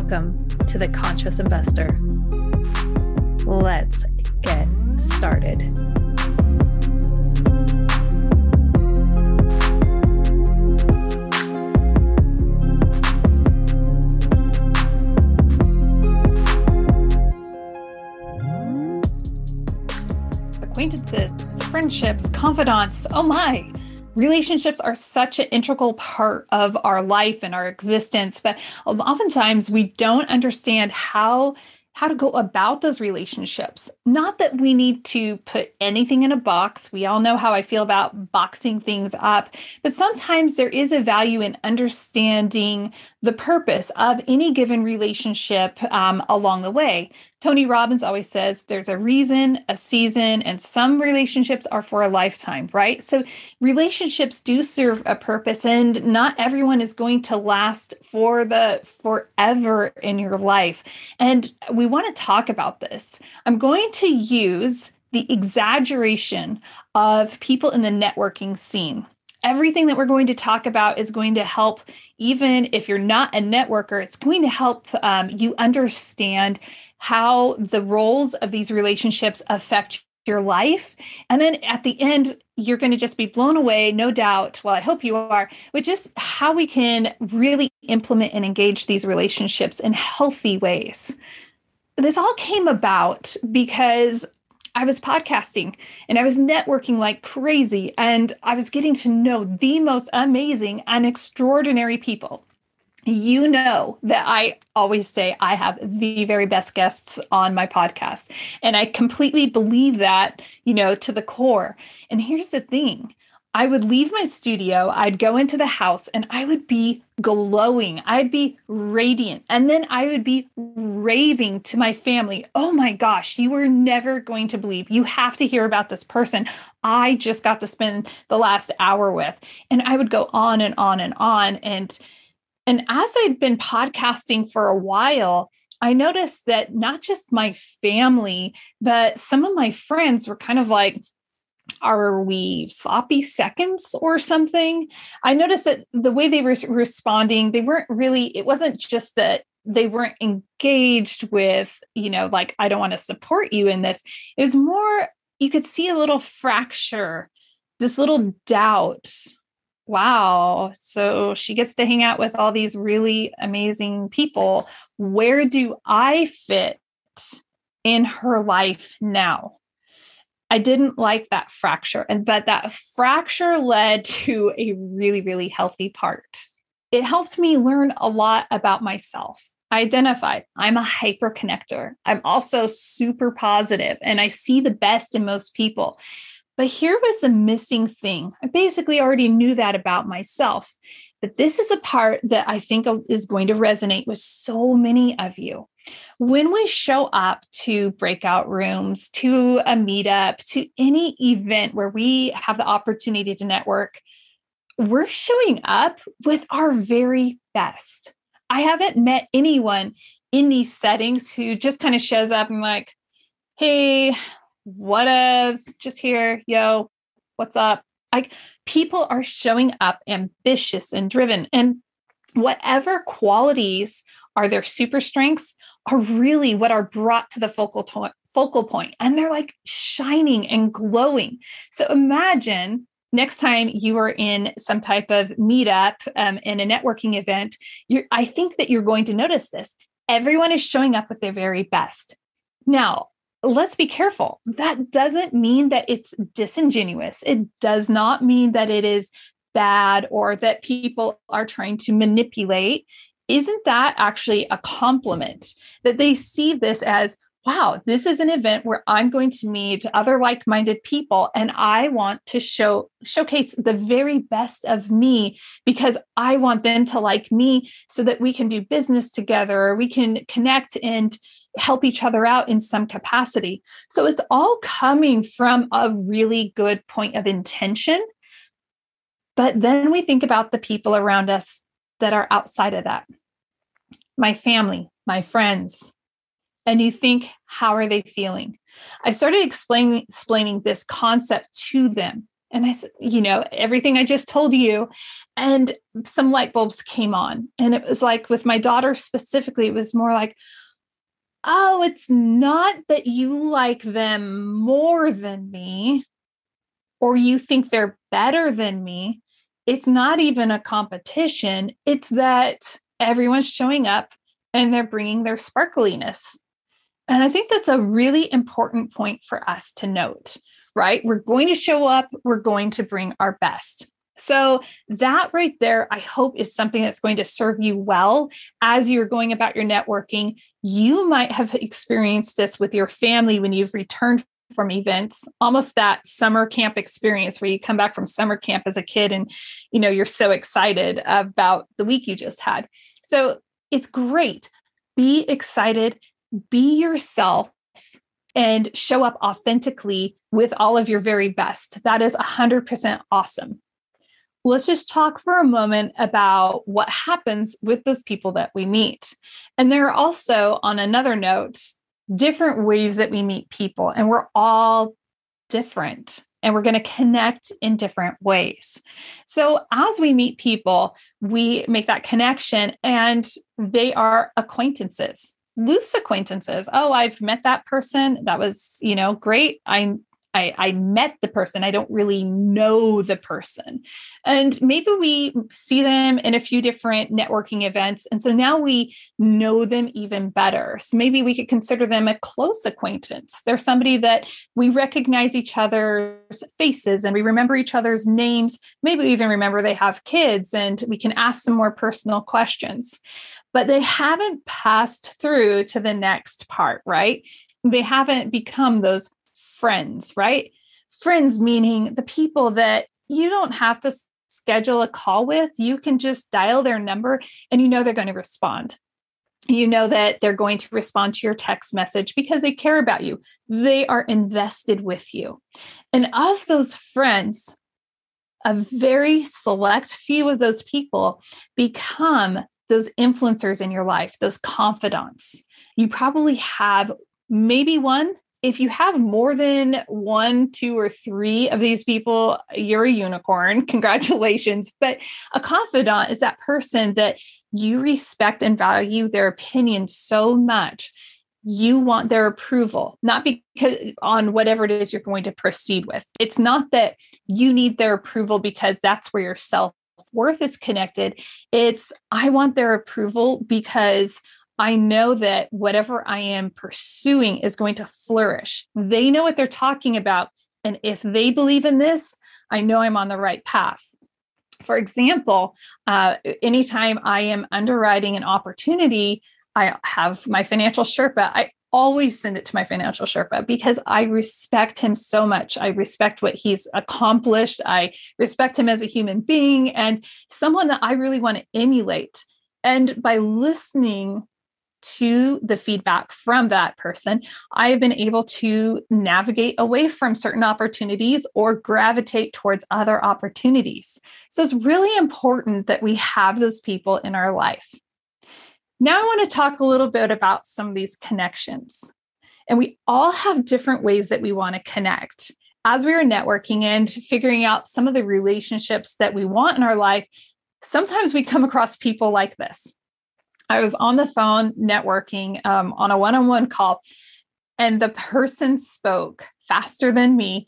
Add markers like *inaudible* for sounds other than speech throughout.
Welcome to the Conscious Investor. Let's get started. Acquaintances, friendships, confidants. Oh my, relationships are such an integral part of our life and our existence but oftentimes we don't understand how how to go about those relationships. Not that we need to put anything in a box. We all know how I feel about boxing things up, but sometimes there is a value in understanding the purpose of any given relationship um, along the way. Tony Robbins always says there's a reason, a season, and some relationships are for a lifetime, right? So relationships do serve a purpose, and not everyone is going to last for the forever in your life. And we want to talk about this. I'm going to use the exaggeration of people in the networking scene everything that we're going to talk about is going to help even if you're not a networker it's going to help um, you understand how the roles of these relationships affect your life and then at the end you're going to just be blown away no doubt well i hope you are with just how we can really implement and engage these relationships in healthy ways this all came about because I was podcasting and I was networking like crazy, and I was getting to know the most amazing and extraordinary people. You know that I always say I have the very best guests on my podcast. And I completely believe that, you know, to the core. And here's the thing I would leave my studio, I'd go into the house, and I would be glowing. I'd be radiant. And then I would be raving to my family. Oh my gosh, you were never going to believe. You have to hear about this person I just got to spend the last hour with. And I would go on and on and on. And and as I'd been podcasting for a while, I noticed that not just my family, but some of my friends were kind of like, are we sloppy seconds or something? I noticed that the way they were responding, they weren't really, it wasn't just that they weren't engaged with, you know, like, I don't want to support you in this. It was more, you could see a little fracture, this little doubt. Wow. So she gets to hang out with all these really amazing people. Where do I fit in her life now? I didn't like that fracture. And but that fracture led *laughs* to a really, really healthy part. It helped me learn a lot about myself. I identified I'm a hyper connector. I'm also super positive and I see the best in most people. But here was a missing thing. I basically already knew that about myself. But this is a part that I think uh, is going to resonate with so many of you. When we show up to breakout rooms, to a meetup, to any event where we have the opportunity to network, we're showing up with our very best. I haven't met anyone in these settings who just kind of shows up and like, hey, whatevs, just here, yo, what's up? Like people are showing up ambitious and driven. And whatever qualities are their super strengths are really what are brought to the focal to- focal point and they're like shining and glowing so imagine next time you are in some type of meetup um, in a networking event i think that you're going to notice this everyone is showing up with their very best now let's be careful. That doesn't mean that it's disingenuous. It does not mean that it is bad or that people are trying to manipulate. Isn't that actually a compliment? That they see this as wow this is an event where i'm going to meet other like-minded people and i want to show showcase the very best of me because i want them to like me so that we can do business together we can connect and help each other out in some capacity so it's all coming from a really good point of intention but then we think about the people around us that are outside of that my family, my friends. And you think, how are they feeling? I started explaining, explaining this concept to them. And I said, you know, everything I just told you. And some light bulbs came on. And it was like with my daughter specifically, it was more like, oh, it's not that you like them more than me or you think they're better than me. It's not even a competition. It's that everyone's showing up and they're bringing their sparkliness. And I think that's a really important point for us to note right? We're going to show up, we're going to bring our best. So, that right there, I hope is something that's going to serve you well as you're going about your networking. You might have experienced this with your family when you've returned from events almost that summer camp experience where you come back from summer camp as a kid and you know you're so excited about the week you just had so it's great be excited be yourself and show up authentically with all of your very best. That is 100% awesome. Let's just talk for a moment about what happens with those people that we meet. And there are also, on another note, different ways that we meet people, and we're all different and we're going to connect in different ways. So, as we meet people, we make that connection and they are acquaintances loose acquaintances. Oh, I've met that person. That was, you know, great. I I, I met the person. I don't really know the person. And maybe we see them in a few different networking events. And so now we know them even better. So maybe we could consider them a close acquaintance. They're somebody that we recognize each other's faces and we remember each other's names. Maybe we even remember they have kids and we can ask some more personal questions. But they haven't passed through to the next part, right? They haven't become those friends, right? Friends meaning the people that you don't have to schedule a call with. You can just dial their number and you know they're going to respond. You know that they're going to respond to your text message because they care about you. They are invested with you. And of those friends, a very select few of those people become those influencers in your life, those confidants. You probably have maybe one if you have more than one, two, or three of these people, you're a unicorn. *laughs* Congratulations. But a confidant is that person that you respect and value their opinion so much. You want their approval, not because on whatever it is you're going to proceed with. It's not that you need their approval because that's where your self worth is connected. It's, I want their approval because I know that whatever I am pursuing is going to flourish. They know what they're talking about. And if they believe in this, I know I'm on the right path. For example, uh, anytime I am underwriting an opportunity, I have my financial Sherpa. I always send it to my financial Sherpa because I respect him so much. I respect what he's accomplished. I respect him as a human being and someone that I really want to emulate. And by listening to the feedback from that person, I have been able to navigate away from certain opportunities or gravitate towards other opportunities. So it's really important that we have those people in our life. Now, I want to talk a little bit about some of these connections. And we all have different ways that we want to connect. As we are networking and figuring out some of the relationships that we want in our life, sometimes we come across people like this I was on the phone networking um, on a one on one call, and the person spoke faster than me,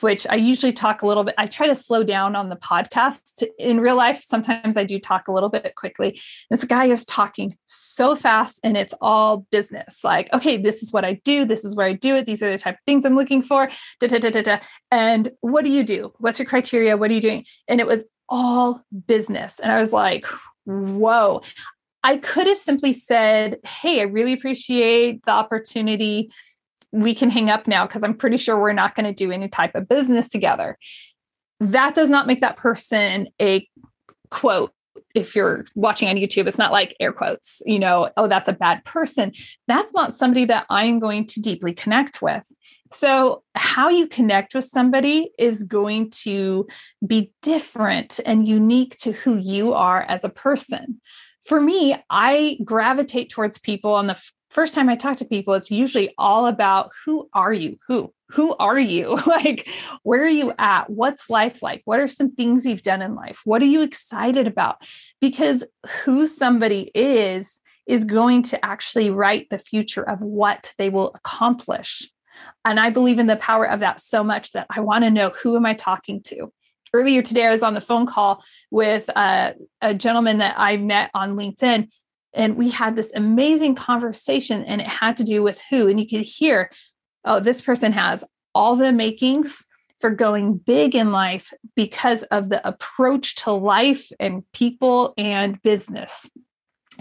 which I usually talk a little bit. I try to slow down on the podcast. In real life, sometimes I do talk a little bit quickly. This guy is talking so fast, and it's all business. Like, okay, this is what I do. This is where I do it. These are the type of things I'm looking for. Da, da, da, da, da. And what do you do? What's your criteria? What are you doing? And it was all business. And I was like, whoa. I could have simply said, Hey, I really appreciate the opportunity. We can hang up now because I'm pretty sure we're not going to do any type of business together. That does not make that person a quote. If you're watching on YouTube, it's not like air quotes, you know, oh, that's a bad person. That's not somebody that I'm going to deeply connect with. So, how you connect with somebody is going to be different and unique to who you are as a person for me, I gravitate towards people on the first time I talk to people, it's usually all about who are you? Who? Who are you? *laughs* like, where are you at? What's life like? What are some things you've done in life? What are you excited about? Because who somebody is is going to actually write the future of what they will accomplish. And I believe in the power of that so much that I want to know who am I talking to? Earlier today, I was on the phone call with uh, a gentleman that I met on LinkedIn, and we had this amazing conversation, and it had to do with who. And you could hear, oh, this person has all the makings for going big in life because of the approach to life and people and business.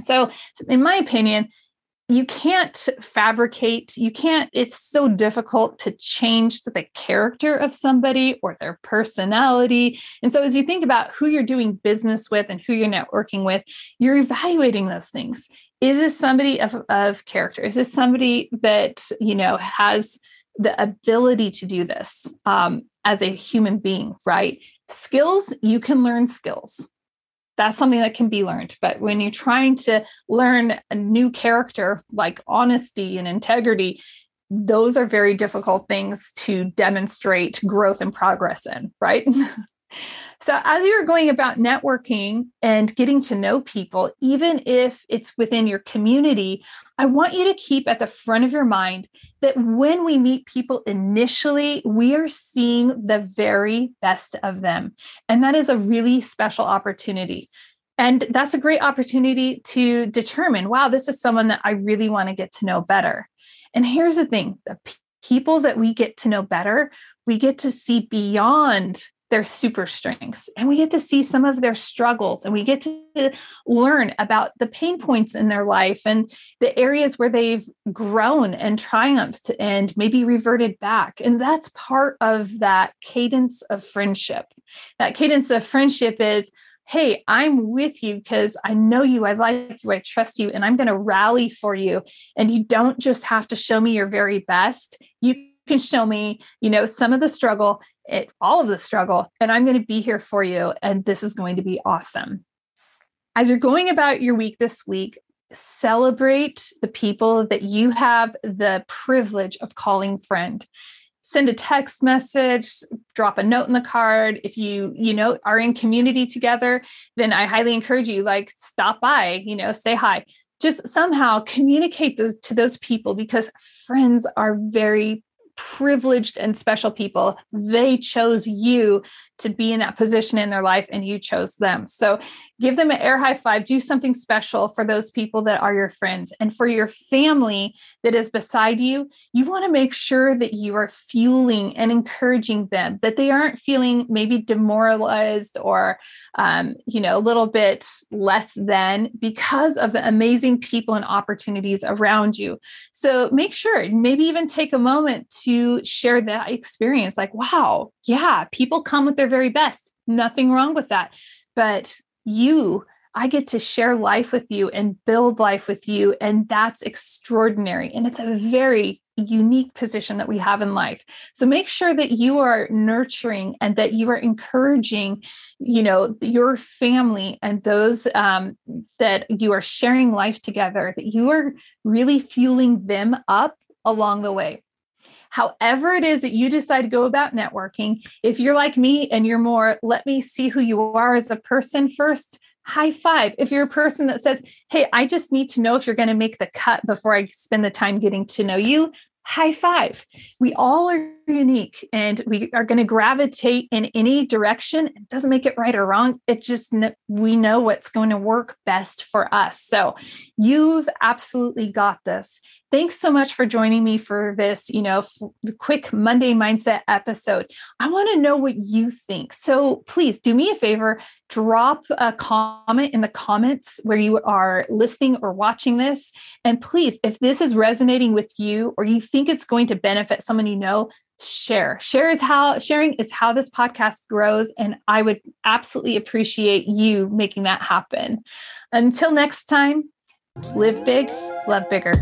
So, in my opinion, you can't fabricate, you can't, it's so difficult to change the character of somebody or their personality. And so, as you think about who you're doing business with and who you're networking with, you're evaluating those things. Is this somebody of, of character? Is this somebody that, you know, has the ability to do this um, as a human being, right? Skills, you can learn skills that's something that can be learned. But when you're trying to learn a new character like honesty and integrity, those are very difficult things to demonstrate growth and progress in, right? *laughs* So, as you're going about networking and getting to know people, even if it's within your community, I want you to keep at the front of your mind that when we meet people initially, we are seeing the very best of them. And that is a really special opportunity. And that's a great opportunity to determine wow, this is someone that I really want to get to know better. And here's the thing the people that we get to know better, we get to see beyond their super strengths and we get to see some of their struggles and we get to learn about the pain points in their life and the areas where they've grown and triumphed and maybe reverted back. And that's part of that cadence of friendship. That cadence of friendship is hey i'm with you because i know you i like you i trust you and i'm going to rally for you. And you don't just have to show me your very best. You can show me you know some of the struggle it, all of the struggle, and I'm going to be here for you. And this is going to be awesome. As you're going about your week this week, celebrate the people that you have the privilege of calling friend send a text message drop a note in the card if you you know are in community together then i highly encourage you like stop by you know say hi just somehow communicate those to those people because friends are very privileged and special people. They chose you to be in that position in their life and you chose them. So give them an air high five, do something special for those people that are your friends. And for your family that is beside you, you want to make sure that you are fueling and encouraging them, that they aren't feeling maybe demoralized or, um, you know, a little bit less than because of the amazing people and opportunities around you. So make sure, maybe even take a moment to share that experience like, wow, yeah, people come with their very best. Nothing wrong with that. But you, I get to share life with you and build life with you. And that's extraordinary. And it's a very unique position that we have in life. So make sure that you are nurturing and that you are encouraging, you know, your family and those um, that you are sharing life together, that you are really fueling them up along the way however it is that you decide to go about networking, if you're like me and you're more, let me see who you are as a person first, high five. If you're a person that says, hey, I just need to know if you're going to make the cut before I spend the time getting to know you, high five. We all are unique and we are going to gravitate in any direction. It doesn't make it right or wrong. It just, we know what's going to work best for us. So you've absolutely got this. Thanks so much for joining me for this, you know, quick Monday mindset episode. I want to know what you think. So please do me a favor, drop a comment in the comments where you are listening or watching this. And please, if this is resonating with you or you think it's going to benefit someone you know, share. Share is how sharing is how this podcast grows and I would absolutely appreciate you making that happen. Until next time, live big, love bigger.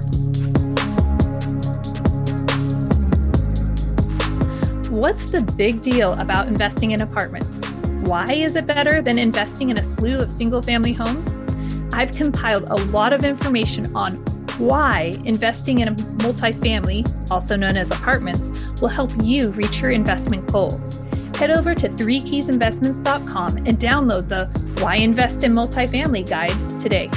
What's the big deal about investing in apartments? Why is it better than investing in a slew of single family homes? I've compiled a lot of information on why investing in a multifamily, also known as apartments, will help you reach your investment goals. Head over to threekeysinvestments.com and download the Why Invest in Multifamily guide today.